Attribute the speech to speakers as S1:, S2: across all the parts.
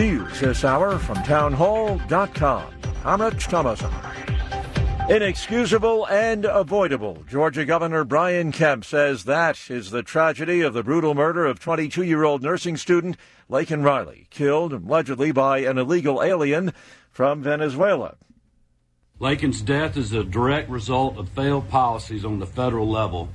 S1: News this hour from townhall.com. I'm Rich Thomaston. Inexcusable and avoidable. Georgia Governor Brian Kemp says that is the tragedy of the brutal murder of 22 year old nursing student Laken Riley, killed allegedly by an illegal alien from Venezuela.
S2: Laken's death is a direct result of failed policies on the federal level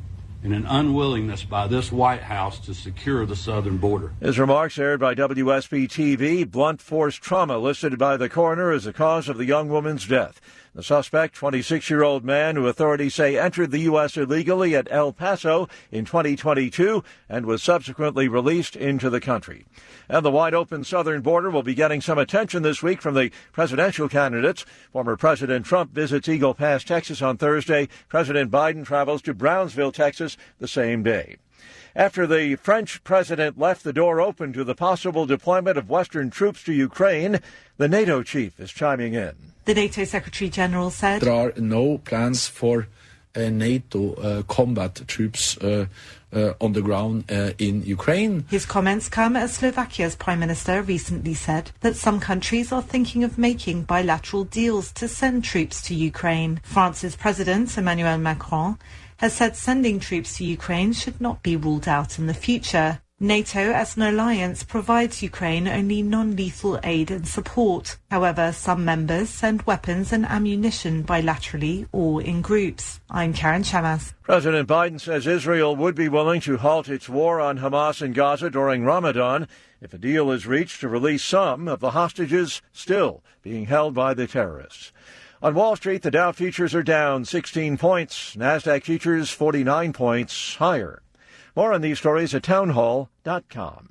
S2: and an unwillingness by this White House to secure the southern border.
S1: His remarks aired by WSB TV. Blunt force trauma listed by the coroner as the cause of the young woman's death. The suspect, 26 year old man who authorities say entered the U.S. illegally at El Paso in 2022 and was subsequently released into the country. And the wide open southern border will be getting some attention this week from the presidential candidates. Former President Trump visits Eagle Pass, Texas on Thursday. President Biden travels to Brownsville, Texas the same day after the French president left the door open to the possible deployment of Western troops to Ukraine. The NATO chief is chiming in.
S3: The NATO Secretary General said
S4: there are no plans for uh, NATO uh, combat troops uh, uh on the ground uh, in Ukraine.
S3: His comments come as Slovakia's Prime Minister recently said that some countries are thinking of making bilateral deals to send troops to Ukraine. France's President Emmanuel Macron has said sending troops to Ukraine should not be ruled out in the future. NATO as an alliance provides Ukraine only non-lethal aid and support. However, some members send weapons and ammunition bilaterally or in groups. I'm Karen Chamas.
S1: President Biden says Israel would be willing to halt its war on Hamas in Gaza during Ramadan if a deal is reached to release some of the hostages still being held by the terrorists. On Wall Street, the Dow futures are down 16 points. NASDAQ futures 49 points higher. More on these stories at townhall.com.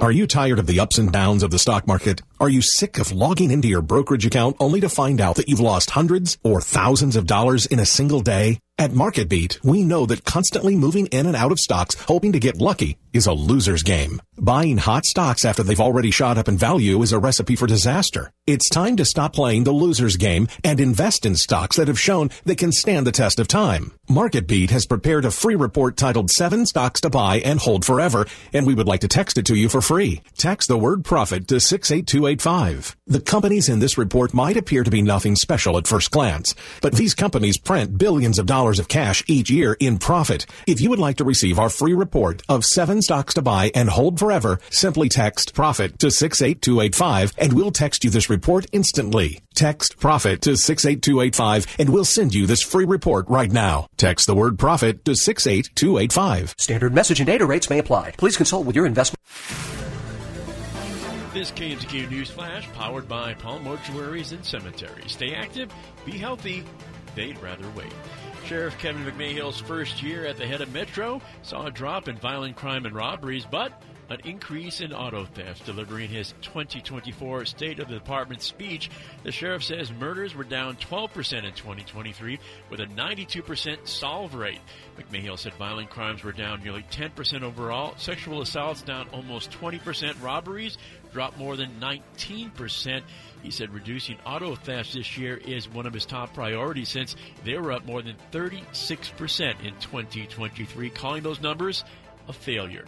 S5: Are you tired of the ups and downs of the stock market? Are you sick of logging into your brokerage account only to find out that you've lost hundreds or thousands of dollars in a single day? At MarketBeat, we know that constantly moving in and out of stocks hoping to get lucky is a loser's game. Buying hot stocks after they've already shot up in value is a recipe for disaster. It's time to stop playing the loser's game and invest in stocks that have shown they can stand the test of time. MarketBeat has prepared a free report titled 7 Stocks to Buy and Hold Forever, and we would like to text it to you for free. Text the word profit to 68285. The companies in this report might appear to be nothing special at first glance, but these companies print billions of dollars of cash each year in profit. If you would like to receive our free report of 7 stocks to buy and hold forever, simply text profit to 68285 and we'll text you this report instantly. Text profit to 68285 and we'll send you this free report right now. Text the word profit to 68285.
S6: Standard message and data rates may apply. Please consult with your investment.
S7: This KMZQ News Flash powered by Palm Mortuaries and Cemeteries. Stay active, be healthy, they'd rather wait. Sheriff Kevin McMahill's first year at the head of Metro saw a drop in violent crime and robberies, but an increase in auto theft. Delivering his 2024 State of the Department speech, the sheriff says murders were down 12% in 2023 with a 92% solve rate. McMahill said violent crimes were down nearly 10% overall, sexual assaults down almost 20%, robberies dropped more than 19%. He said reducing auto theft this year is one of his top priorities since they were up more than 36% in 2023, calling those numbers a failure.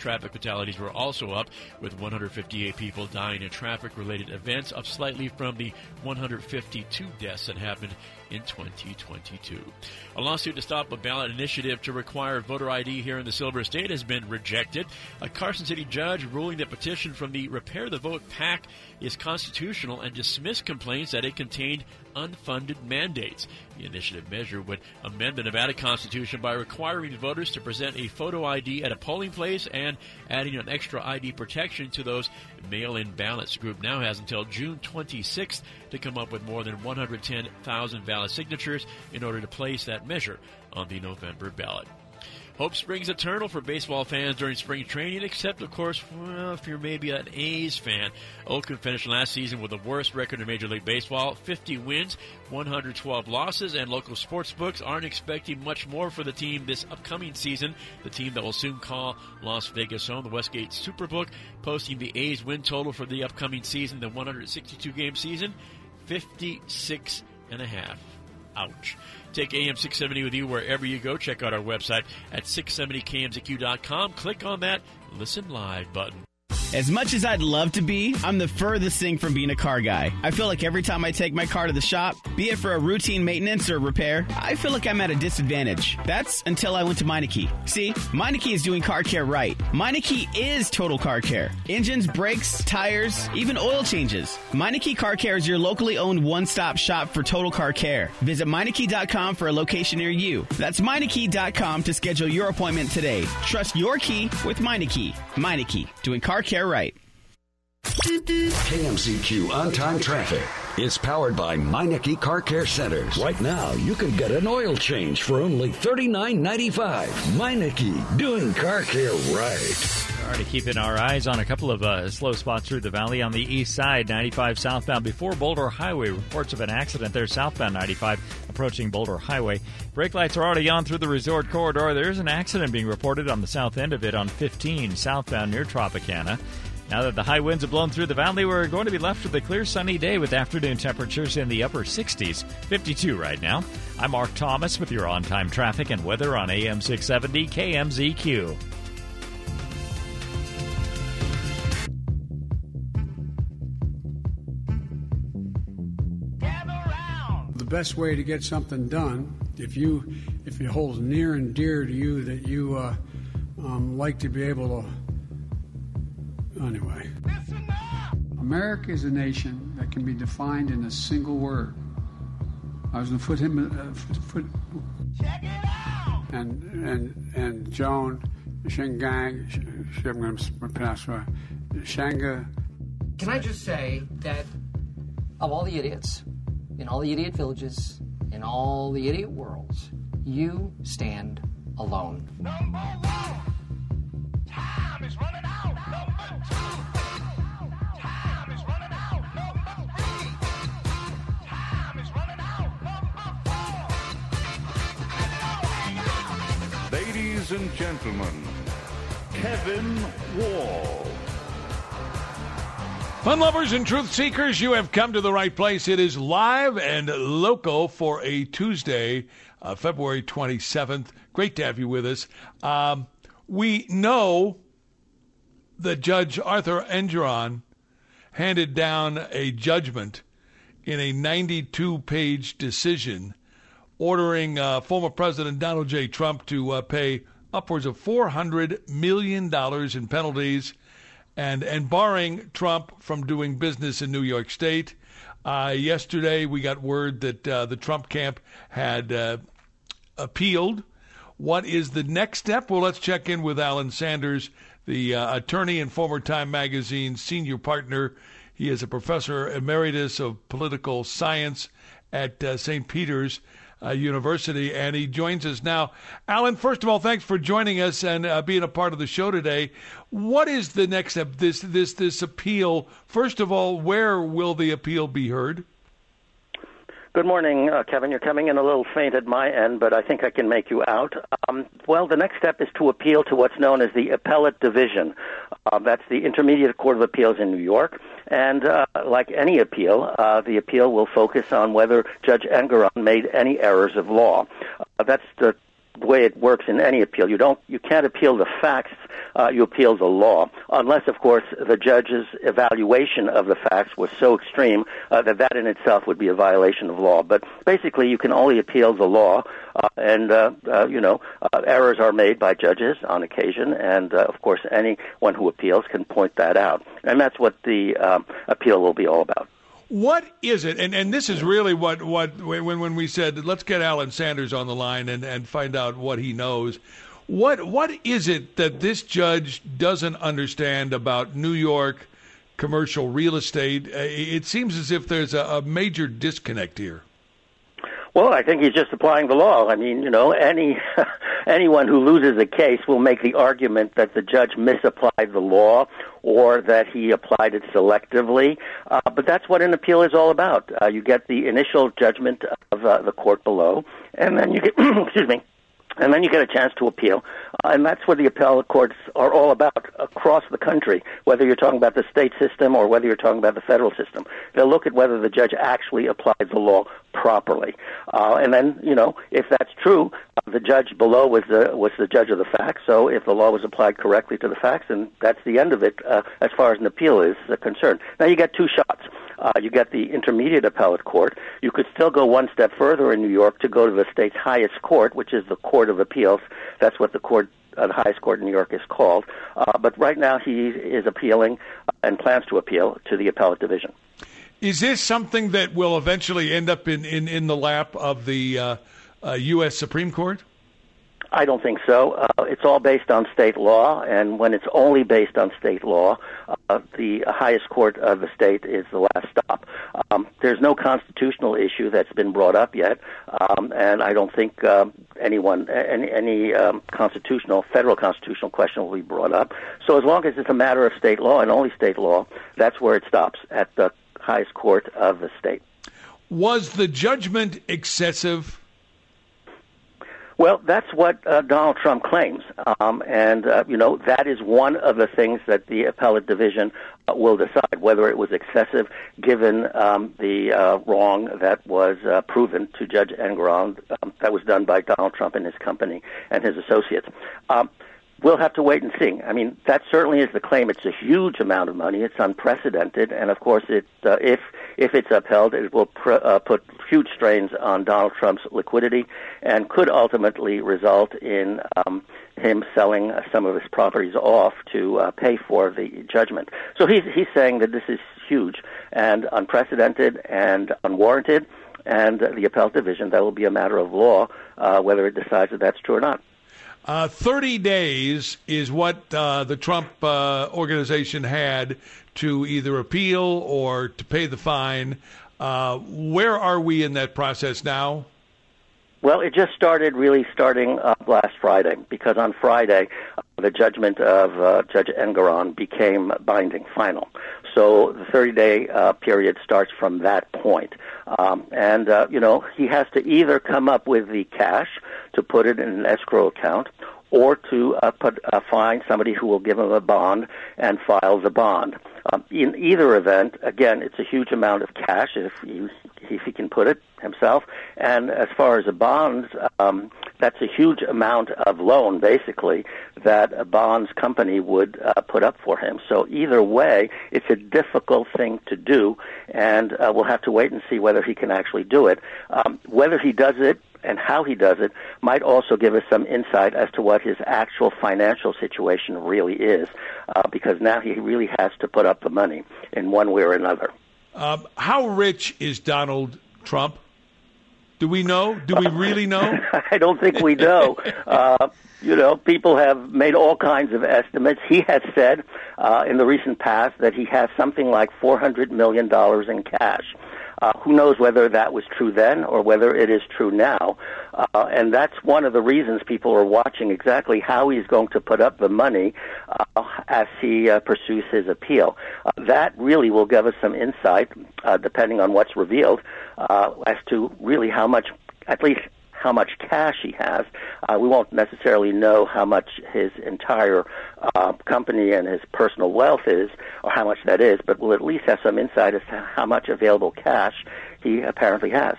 S7: Traffic fatalities were also up, with 158 people dying in traffic related events, up slightly from the 152 deaths that happened in 2022. A lawsuit to stop a ballot initiative to require voter ID here in the Silver State has been rejected. A Carson City judge ruling the petition from the Repair the Vote PAC is constitutional and dismissed complaints that it contained unfunded mandates. The initiative measure would amend the Nevada Constitution by requiring voters to present a photo ID at a polling place and adding an extra ID protection to those mail in ballots. The group now has until June 26th to come up with more than 110,000 valid signatures in order to place that measure on the November ballot. Hope springs eternal for baseball fans during spring training, except, of course, well, if you're maybe an A's fan. Oakland finished last season with the worst record in Major League Baseball 50 wins, 112 losses, and local sports books aren't expecting much more for the team this upcoming season. The team that will soon call Las Vegas home, the Westgate Superbook, posting the A's win total for the upcoming season, the 162 game season, 56 and a half. Ouch. Take AM 670 with you wherever you go. Check out our website at 670kmzq.com. Click on that Listen Live button.
S8: As much as I'd love to be, I'm the furthest thing from being a car guy. I feel like every time I take my car to the shop, be it for a routine maintenance or repair, I feel like I'm at a disadvantage. That's until I went to Meineke. See, Meineke is doing car care right. Meineke is total car care. Engines, brakes, tires, even oil changes. Meineke Car Care is your locally owned one-stop shop for total car care. Visit Meineke.com for a location near you. That's Meineke.com to schedule your appointment today. Trust your key with Meineke. Meineke, doing car care right.
S9: KMZQ on time traffic. is powered by Meineke Car Care Centers. Right now, you can get an oil change for only $39.95. Meineke, doing car care right.
S10: Already keeping our eyes on a couple of uh, slow spots through the valley on the east side, 95 southbound before Boulder Highway. Reports of an accident there, southbound 95 approaching Boulder Highway. Brake lights are already on through the resort corridor. There's an accident being reported on the south end of it on 15 southbound near Tropicana. Now that the high winds have blown through the valley, we're going to be left with a clear sunny day with afternoon temperatures in the upper 60s, 52 right now. I'm Mark Thomas with your on time traffic and weather on AM 670 KMZQ.
S11: Best way to get something done, if you if it holds near and dear to you that you uh, um, like to be able to anyway. America is a nation that can be defined in a single word. I was going to put him uh, foot, foot, and and and Joan Shingang. I'm going to pronounce right. Shanga.
S12: Can I just say that of all the idiots in all the idiot villages in all the idiot worlds, you stand alone. Number one. Time is running out. Number two. Time is running out. Number three. Time is running out.
S13: Number four. Ladies and gentlemen, Kevin Wall.
S14: Fun lovers and truth seekers, you have come to the right place. It is live and local for a Tuesday, uh, February 27th. Great to have you with us. Um, we know that Judge Arthur Engoron handed down a judgment in a 92 page decision ordering uh, former President Donald J. Trump to uh, pay upwards of $400 million in penalties and and barring Trump from doing business in New York State. Uh, yesterday, we got word that uh, the Trump camp had uh, appealed. What is the next step? Well, let's check in with Alan Sanders, the uh, attorney and former Time Magazine senior partner. He is a professor emeritus of political science at uh, St. Peter's uh, University, and he joins us now. Alan, first of all, thanks for joining us and uh, being a part of the show today. What is the next step? This this this appeal. First of all, where will the appeal be heard?
S15: Good morning, uh, Kevin. You're coming in a little faint at my end, but I think I can make you out. Um, well, the next step is to appeal to what's known as the appellate division. Uh, that's the Intermediate Court of Appeals in New York. And uh, like any appeal, uh, the appeal will focus on whether Judge Engoron made any errors of law. Uh, that's the way it works in any appeal. You don't, you can't appeal the facts. Uh, you appeal the law, unless, of course, the judge's evaluation of the facts was so extreme uh, that that in itself would be a violation of law. But basically, you can only appeal the law, uh, and uh, uh, you know, uh, errors are made by judges on occasion, and of course, anyone who appeals can point that out, and that's what the um, appeal will be all about.
S14: What is it? And and this is really what what when when we said let's get Alan Sanders on the line and and find out what he knows. What what is it that this judge doesn't understand about New York commercial real estate? Uh, It seems as if there's a, a major disconnect here.
S15: Well, I think he's just applying the law. I mean, you know, any anyone who loses a case will make the argument that the judge misapplied the law or that he applied it selectively. Uh, but that's what an appeal is all about. Uh, you get the initial judgment of uh, the court below, and then you get, excuse me, and then you get a chance to appeal. Uh, and that's what the appellate courts are all about across the country, whether you're talking about the state system or whether you're talking about the federal system. They'll look at whether the judge actually applied the law properly. Uh, and then, you know, if that's true, uh, the judge below was the, was the judge of the facts. So if the law was applied correctly to the facts, then that's the end of it uh, as far as an appeal is uh, concerned. Now you get two shots. Uh, you get the intermediate appellate court. You could still go one step further in New York to go to the state's highest court, which is the Court of Appeals. That's what the court uh, the highest court in New York is called. Uh, but right now he is appealing and plans to appeal to the appellate division.
S14: Is this something that will eventually end up in, in, in the lap of the uh, U.S. Uh, Supreme Court?
S15: I don't think so. Uh, it's all based on state law, and when it's only based on state law, uh, the highest court of the state is the last stop. Um, there's no constitutional issue that's been brought up yet, um, and I don't think um, anyone, any, any um, constitutional, federal constitutional question will be brought up. So as long as it's a matter of state law and only state law, that's where it stops at the highest court of the state.
S14: Was the judgment excessive?
S15: Well, that's what uh, Donald Trump claims, um, and uh, you know that is one of the things that the appellate division uh, will decide whether it was excessive, given um, the uh, wrong that was uh, proven to Judge Engoron um, that was done by Donald Trump and his company and his associates. We'll have to wait and see. I mean, that certainly is the claim. It's a huge amount of money. It's unprecedented, and of course, it uh, if if it's upheld, it will pr- uh, put huge strains on Donald Trump's liquidity, and could ultimately result in um, him selling uh, some of his properties off to uh, pay for the judgment. So he's he's saying that this is huge and unprecedented and unwarranted. And the appellate division, that will be a matter of law, uh, whether it decides that that's true or not.
S14: Uh, 30 days is what uh, the Trump uh, organization had to either appeal or to pay the fine. Uh, where are we in that process now?
S15: Well, it just started really starting uh, last Friday because on Friday uh, the judgment of uh, Judge Engoron became binding, final. So the 30-day uh, period starts from that point. Um, and, uh, you know, he has to either come up with the cash to put it in an escrow account or to uh, put, uh, find somebody who will give him a bond and file the bond. Um, in either event, again, it's a huge amount of cash if he, if he can put it himself. And as far as a bond, um, that's a huge amount of loan, basically, that a bonds company would uh, put up for him. So either way, it's a difficult thing to do, and uh, we'll have to wait and see whether he can actually do it. Um, whether he does it and how he does it might also give us some insight as to what his actual financial situation really is, uh, because now he really has to put up the money in one way or another.
S14: Um, how rich is Donald Trump? Do we know? Do we really know?
S15: I don't think we know. uh, you know, people have made all kinds of estimates. He has said uh, in the recent past that he has something like $400 million in cash. Uh, who knows whether that was true then or whether it is true now? Uh, and that's one of the reasons people are watching exactly how he's going to put up the money uh, as he uh, pursues his appeal. Uh, that really will give us some insight, uh, depending on what's revealed, uh, as to really how much, at least how much cash he has. Uh, we won't necessarily know how much his entire uh, company and his personal wealth is, or how much that is, but we'll at least have some insight as to how much available cash he apparently has.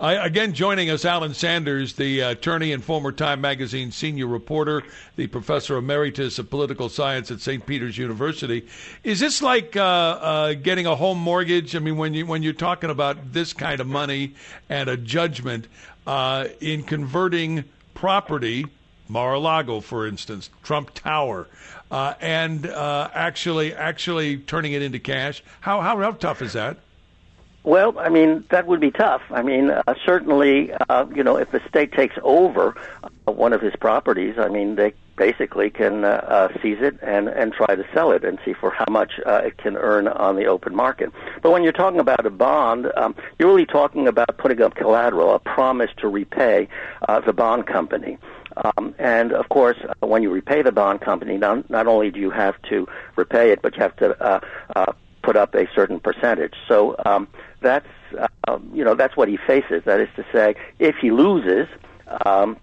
S14: Uh, again, joining us, Alan Sanders, the attorney and former Time Magazine senior reporter, the professor emeritus of political science at St. Peter's University. Is this like uh, uh, getting a home mortgage? I mean, when you when you're talking about this kind of money and a judgment, uh, in converting property, Mar-a-Lago, for instance, Trump Tower, uh, and uh, actually actually turning it into cash. How, how how tough is that?
S15: Well, I mean that would be tough. I mean, uh, certainly, uh, you know, if the state takes over uh, one of his properties, I mean, they basically can uh, uh, seize it and, and try to sell it and see for how much uh, it can earn on the open market. But when you're talking about a bond, um, you're really talking about putting up collateral, a promise to repay uh, the bond company. Um, and of course, uh, when you repay the bond company, not, not only do you have to repay it, but you have to uh, uh, put up a certain percentage. So um, that's uh, you know that's what he faces. That is to say, if he loses, um,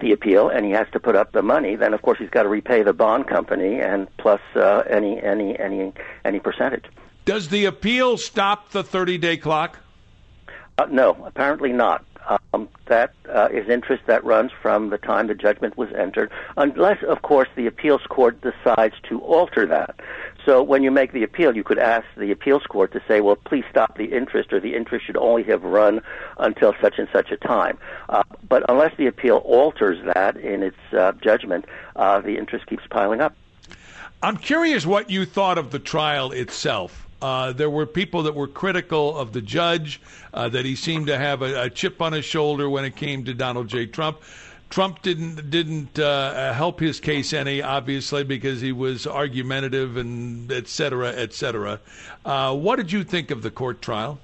S15: the appeal and he has to put up the money, then of course he's got to repay the bond company and plus uh, any any any any percentage.
S14: Does the appeal stop the 30 day clock?
S15: Uh, no, apparently not. Um, that uh, is interest that runs from the time the judgment was entered, unless, of course, the appeals court decides to alter that. So when you make the appeal, you could ask the appeals court to say, well, please stop the interest, or the interest should only have run until such and such a time. Uh, but unless the appeal alters that in its uh, judgment, uh, the interest keeps piling up.
S14: I'm curious what you thought of the trial itself. Uh, there were people that were critical of the judge, uh, that he seemed to have a, a, chip on his shoulder when it came to Donald J. Trump. Trump didn't didn't uh, help his case any, obviously, because he was argumentative and et cetera, et cetera. Uh, what did you think of the court trial?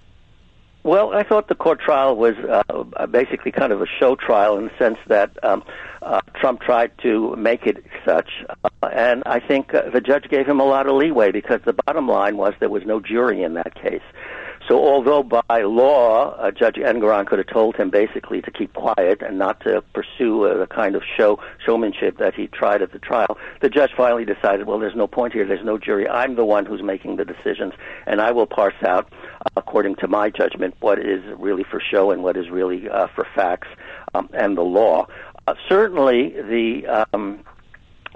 S15: Well, I thought the court trial was uh, basically kind of a show trial in the sense that um, uh, Trump tried to make it such, uh, and I think uh, the judge gave him a lot of leeway because the bottom line was there was no jury in that case. So although by law uh, Judge Engoron could have told him basically to keep quiet and not to pursue uh, the kind of show showmanship that he tried at the trial, the judge finally decided, well, there's no point here. There's no jury. I'm the one who's making the decisions, and I will parse out, uh, according to my judgment, what is really for show and what is really uh, for facts um, and the law. Uh, certainly, the um,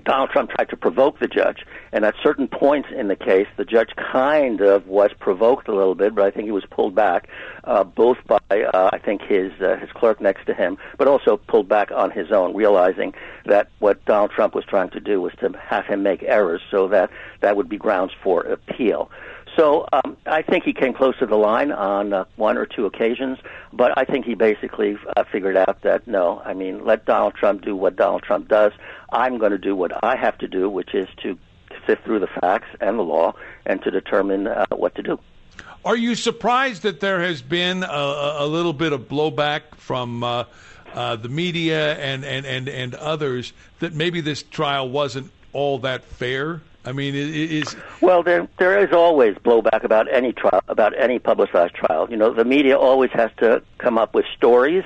S15: Donald Trump tried to provoke the judge, and at certain points in the case, the judge kind of was provoked a little bit, but I think he was pulled back, uh, both by uh, I think his uh, his clerk next to him, but also pulled back on his own, realizing that what Donald Trump was trying to do was to have him make errors, so that that would be grounds for appeal. So um, I think he came close to the line on uh, one or two occasions, but I think he basically uh, figured out that no, I mean, let Donald Trump do what Donald Trump does. I'm going to do what I have to do, which is to sift through the facts and the law and to determine uh, what to do.
S14: Are you surprised that there has been a, a little bit of blowback from uh, uh, the media and, and, and, and others that maybe this trial wasn't all that fair? I mean, it is
S15: well. There, there is always blowback about any trial, about any publicized trial. You know, the media always has to come up with stories.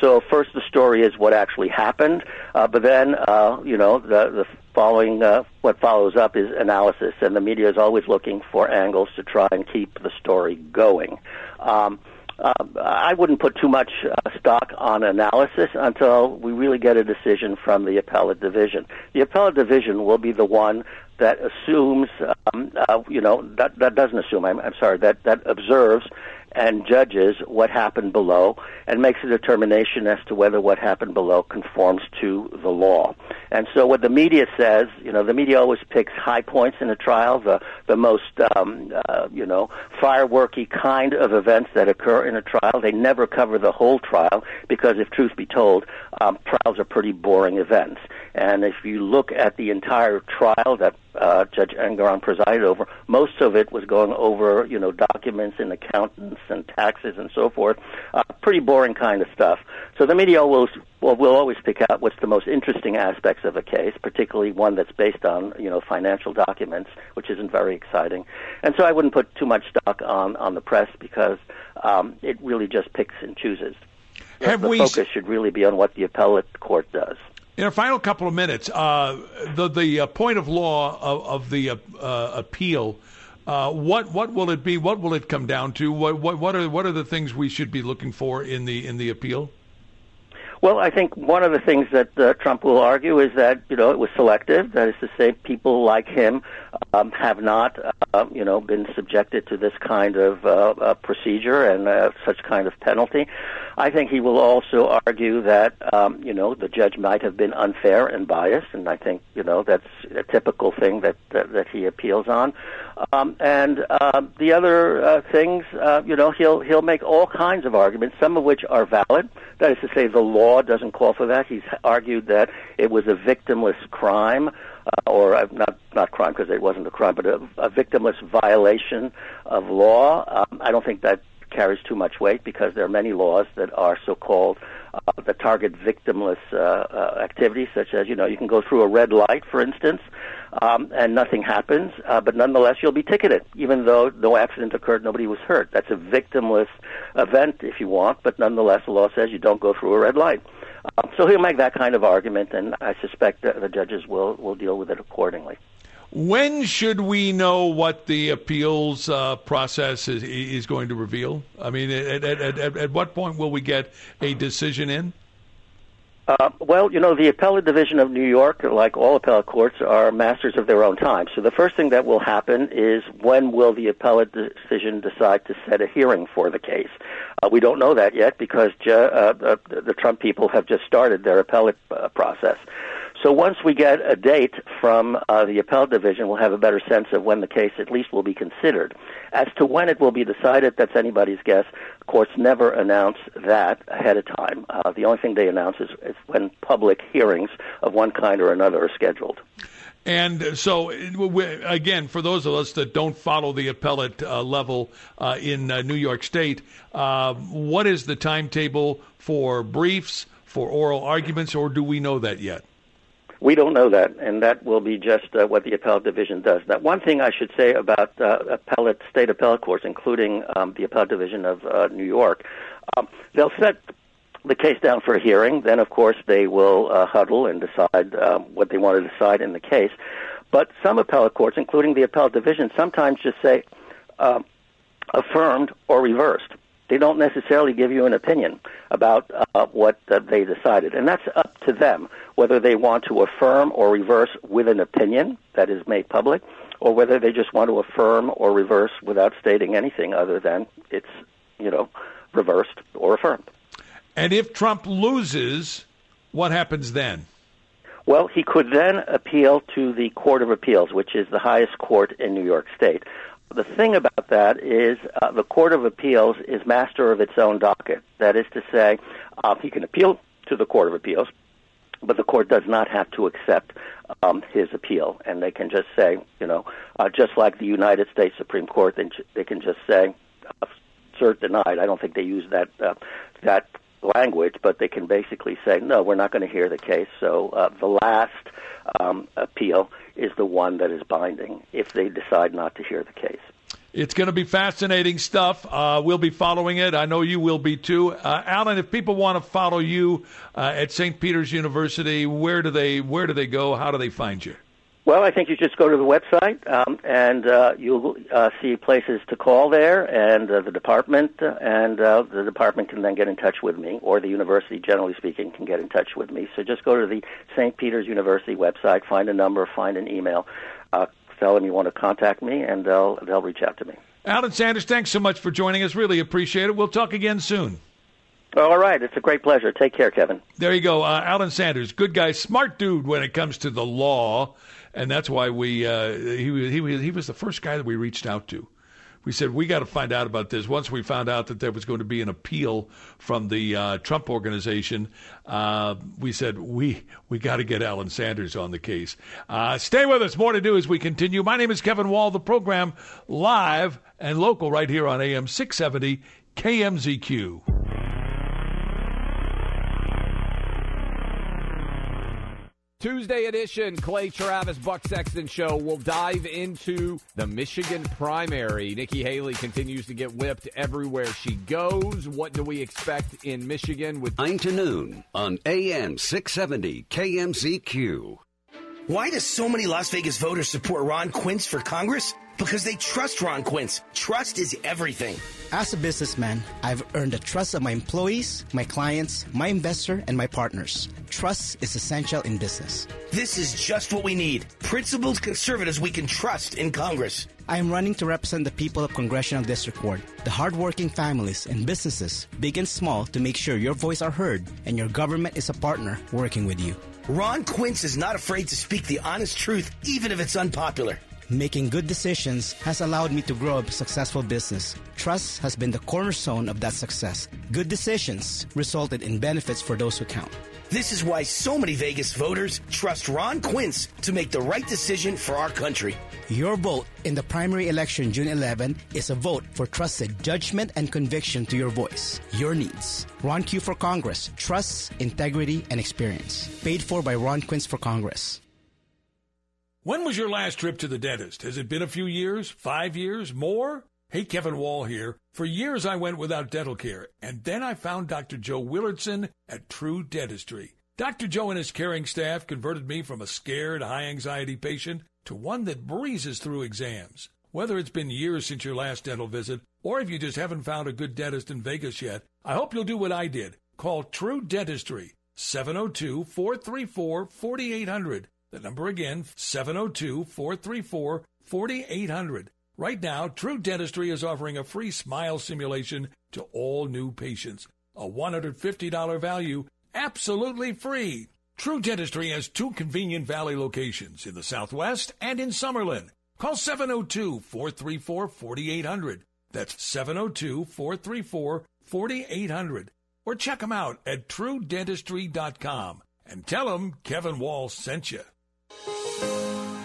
S15: So first, the story is what actually happened, uh, but then, uh, you know, the the following uh, what follows up is analysis, and the media is always looking for angles to try and keep the story going. Um, uh, I wouldn't put too much uh, stock on analysis until we really get a decision from the appellate division. The appellate division will be the one that assumes, um, uh, you know, that, that doesn't assume, I'm, I'm sorry, that, that observes and judges what happened below and makes a determination as to whether what happened below conforms to the law. And so what the media says, you know, the media always picks high points in a trial, the, the most, um, uh, you know, fireworky kind of events that occur in a trial. They never cover the whole trial because if truth be told, um, trials are pretty boring events. And if you look at the entire trial that uh, Judge Engoron presided over, most of it was going over, you know, documents and accountants and taxes and so forth. Uh, pretty boring kind of stuff. So the media will, will will always pick out what's the most interesting aspects of a case, particularly one that's based on, you know, financial documents, which isn't very exciting. And so I wouldn't put too much stock on on the press because um, it really just picks and chooses.
S14: Have
S15: the
S14: we
S15: focus should really be on what the appellate court does.
S14: In a final couple of minutes, uh, the the uh, point of law of, of the uh, uh appeal. Uh, what what will it be? What will it come down to? What what what are what are the things we should be looking for in the in the appeal?
S15: Well, I think one of the things that uh, Trump will argue is that you know it was selective. That is to say, people like him um, have not, uh, you know, been subjected to this kind of uh, uh, procedure and uh, such kind of penalty. I think he will also argue that um, you know the judge might have been unfair and biased, and I think you know that's a typical thing that that, that he appeals on. Um, and the other things, you know, he'll he'll make all kinds of arguments, some of which are valid. That is to say, the law doesn't call for that. He's argued that it was a victimless crime, uh, or uh, not not crime because it wasn't a crime, but a, a victimless violation of law. Um, I don't think that carries too much weight because there are many laws that are so-called uh, that target victimless uh, uh, activities, such as you know you can go through a red light, for instance, um, and nothing happens, uh, but nonetheless you'll be ticketed, even though no accident occurred, nobody was hurt. That's a victimless event, if you want, but nonetheless the law says you don't go through a red light. Uh, so he'll make that kind of argument, and I suspect the judges will will deal with it accordingly.
S14: When should we know what the appeals uh, process is, is going to reveal? I mean, at, at, at, at what point will we get a decision in?
S15: Uh, well, you know, the appellate division of New York, like all appellate courts, are masters of their own time. So the first thing that will happen is when will the appellate decision decide to set a hearing for the case? Uh, we don't know that yet because ju- uh, the Trump people have just started their appellate uh, process. So once we get a date from uh, the appellate division, we'll have a better sense of when the case at least will be considered. As to when it will be decided, that's anybody's guess. Courts never announce that ahead of time. Uh, the only thing they announce is, is when public hearings of one kind or another are scheduled.
S14: And so, again, for those of us that don't follow the appellate uh, level uh, in uh, New York State, uh, what is the timetable for briefs, for oral arguments, or do we know that yet?
S15: We don't know that, and that will be just uh, what the appellate division does. That one thing I should say about uh, appellate state appellate courts, including um, the appellate division of uh, New York, um, they'll set the case down for a hearing. Then, of course, they will uh, huddle and decide um, what they want to decide in the case. But some appellate courts, including the appellate division, sometimes just say uh, affirmed or reversed. They don't necessarily give you an opinion about uh, what uh, they decided. And that's up to them whether they want to affirm or reverse with an opinion that is made public, or whether they just want to affirm or reverse without stating anything other than it's, you know, reversed or affirmed.
S14: And if Trump loses, what happens then?
S15: Well, he could then appeal to the Court of Appeals, which is the highest court in New York State. The thing about that is uh, the Court of Appeals is master of its own docket. That is to say, uh, he can appeal to the Court of Appeals, but the court does not have to accept um, his appeal, and they can just say, you know, uh, just like the United States Supreme Court, they, they can just say, uh, cert denied. I don't think they use that uh, that language, but they can basically say, no, we're not going to hear the case. So uh, the last um, appeal is the one that is binding if they decide not to hear the case.
S14: It's going to be fascinating stuff. Uh, we'll be following it. I know you will be too. Uh, Alan, if people want to follow you uh, at St. Peter's University, where do they where do they go? How do they find you?
S15: Well, I think you just go to the website um, and uh, you'll uh, see places to call there and uh, the department, and uh, the department can then get in touch with me, or the university, generally speaking, can get in touch with me. So just go to the St. Peter's University website, find a number, find an email, uh, tell them you want to contact me, and they'll they'll reach out to me.
S14: Alan Sanders, thanks so much for joining us. Really appreciate it. We'll talk again soon.
S15: All right. It's a great pleasure. Take care, Kevin.
S14: There you go. Uh, Alan Sanders, good guy, smart dude when it comes to the law and that's why we uh, he he he was the first guy that we reached out to. We said we got to find out about this. Once we found out that there was going to be an appeal from the uh, Trump organization, uh, we said we we got to get Alan Sanders on the case. Uh, stay with us. More to do as we continue. My name is Kevin Wall. The program live and local right here on AM 670 KMZQ.
S16: Tuesday edition, Clay Travis, Buck Sexton Show. We'll dive into the Michigan primary. Nikki Haley continues to get whipped everywhere she goes. What do we expect in Michigan with
S9: 9 to noon on AM 670 KMZQ?
S17: Why do so many Las Vegas voters support Ron Quince for Congress? Because they trust Ron Quince. Trust is everything.
S18: As a businessman, I've earned the trust of my employees, my clients, my investor, and my partners. Trust is essential in business.
S17: This is just what we need. Principled conservatives we can trust in Congress.
S18: I am running to represent the people of Congressional District Ward, the hardworking families and businesses, big and small, to make sure your voice are heard and your government is a partner working with you.
S17: Ron Quince is not afraid to speak the honest truth, even if it's unpopular.
S18: Making good decisions has allowed me to grow a successful business. Trust has been the cornerstone of that success. Good decisions resulted in benefits for those who count.
S17: This is why so many Vegas voters trust Ron Quince to make the right decision for our country.
S18: Your vote in the primary election June 11 is a vote for trusted judgment and conviction to your voice, your needs. Ron Q for Congress. Trust, integrity, and experience. Paid for by Ron Quince for Congress.
S14: When was your last trip to the dentist? Has it been a few years? Five years? More? Hey, Kevin Wall here. For years I went without dental care, and then I found Dr. Joe Willardson at True Dentistry. Dr. Joe and his caring staff converted me from a scared, high anxiety patient to one that breezes through exams. Whether it's been years since your last dental visit, or if you just haven't found a good dentist in Vegas yet, I hope you'll do what I did. Call True Dentistry, 702 434 4800. The number again, 702 434 4800. Right now, True Dentistry is offering a free smile simulation to all new patients. A $150 value, absolutely free. True Dentistry has two convenient Valley locations in the Southwest and in Summerlin. Call 702 434 4800. That's 702 434 4800. Or check them out at truedentistry.com and tell them Kevin Wall sent you.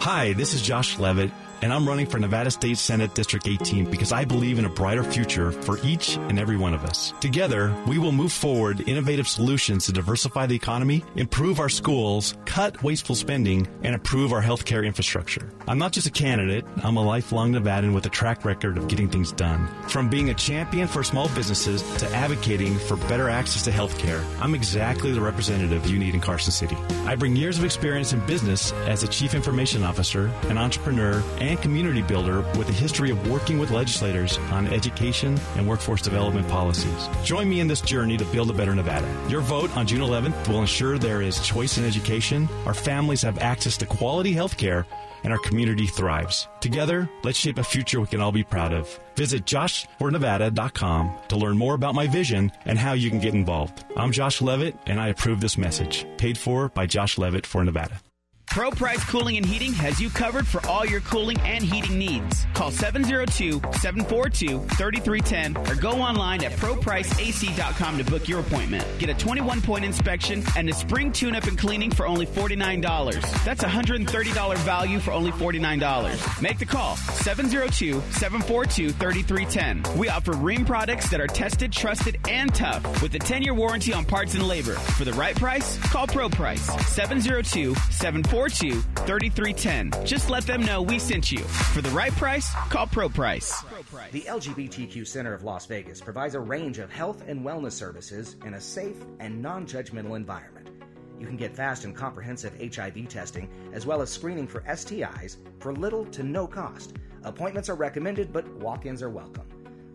S19: Hi, this is Josh Levitt, and I'm running for Nevada State Senate District 18 because I believe in a brighter future for each and every one of us. Together, we will move forward innovative solutions to diversify the economy, improve our schools, cut wasteful spending, and improve our healthcare infrastructure. I'm not just a candidate, I'm a lifelong Nevadan with a track record of getting things done. From being a champion for small businesses to advocating for better access to healthcare, I'm exactly the representative you need in Carson City. I bring years of experience in business as a chief information officer, an entrepreneur, and community builder with a history of working with legislators on education and workforce development policies. Join me in this journey to build a better Nevada. Your vote on June 11th will ensure there is choice in education, our families have access to quality health care, and our community thrives. Together, let's shape a future we can all be proud of. Visit joshfornevada.com to learn more about my vision and how you can get involved. I'm Josh Levitt, and I approve this message. Paid for by Josh Levitt for Nevada.
S8: Pro Price Cooling and Heating has you covered for all your cooling and heating needs. Call 702-742-3310 or go online at propriceac.com to book your appointment. Get a 21-point inspection and a spring tune-up and cleaning for only $49. That's $130 value for only $49. Make the call 702-742-3310. We offer Rheem products that are tested, trusted, and tough with a 10-year warranty on parts and labor. For the right price, call Pro Price 702 742 3310. Just let them know we sent you. For the right price, call Pro Price.
S20: The LGBTQ Center of Las Vegas provides a range of health and wellness services in a safe and non judgmental environment. You can get fast and comprehensive HIV testing as well as screening for STIs for little to no cost. Appointments are recommended, but walk ins are welcome.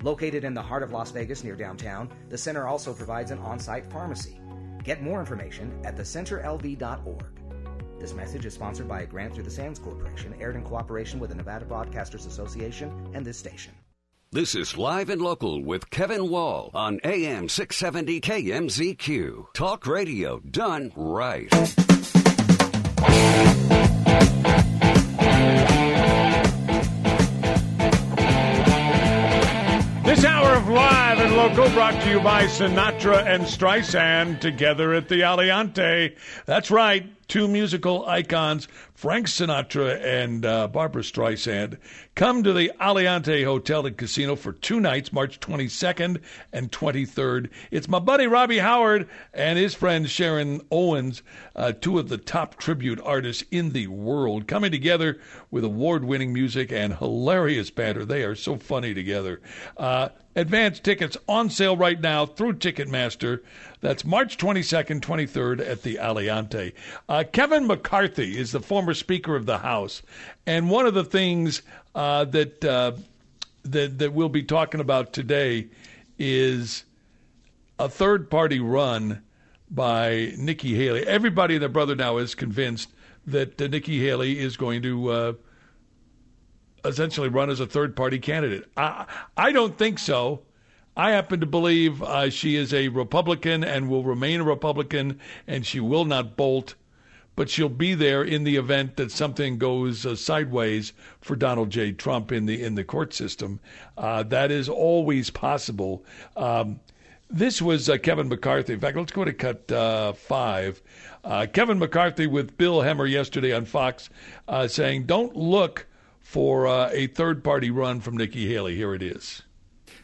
S20: Located in the heart of Las Vegas near downtown, the center also provides an on site pharmacy. Get more information at thecenterlv.org. This message is sponsored by a grant through the Sands Corporation, aired in cooperation with the Nevada Broadcasters Association and this station.
S9: This is Live and Local with Kevin Wall on AM 670 KMZQ. Talk radio done right.
S14: This hour of Live and Local brought to you by Sinatra and Streisand together at the Aliante. That's right, two musical icons, Frank Sinatra and uh, Barbra Streisand, come to the Aliante Hotel and Casino for two nights, March 22nd and 23rd. It's my buddy Robbie Howard and his friend Sharon Owens, uh, two of the top tribute artists in the world, coming together with award winning music and hilarious banter. They are so funny together. Uh, Advance tickets on sale right now through Ticketmaster. That's March 22nd, 23rd at the Aliante. Uh, Kevin McCarthy is the former Speaker of the House, and one of the things uh, that uh, that that we'll be talking about today is a third party run by Nikki Haley. Everybody and their brother now is convinced that uh, Nikki Haley is going to uh, essentially run as a third party candidate. I, I don't think so. I happen to believe uh, she is a Republican and will remain a Republican, and she will not bolt, but she'll be there in the event that something goes uh, sideways for Donald J. Trump in the in the court system. Uh, that is always possible. Um, this was uh, Kevin McCarthy. In fact, let's go to cut uh, five. Uh, Kevin McCarthy with Bill Hemmer yesterday on Fox saying, "Don't look." for uh, a third party run from Nikki Haley. Here it is.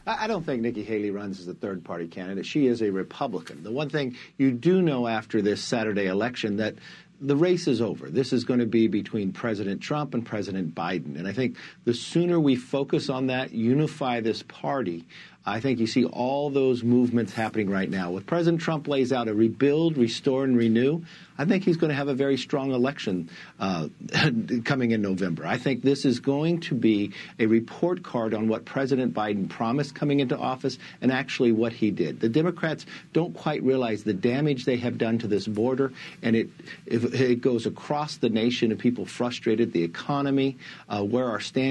S21: I don't think Nikki Haley runs as a third party candidate. She is a Republican. The one thing you do know after this Saturday election that the race is over. This is going to be between President Trump and President Biden. And I think the sooner we focus on that, unify this party, I think you see all those movements happening right now. With President Trump lays out a rebuild, restore, and renew, I think he's going to have a very strong election uh, coming in November. I think this is going to be a report card on what President Biden promised coming into office and actually what he did. The Democrats don't quite realize the damage they have done to this border, and it it goes across the nation and people frustrated, the economy, uh, where our stand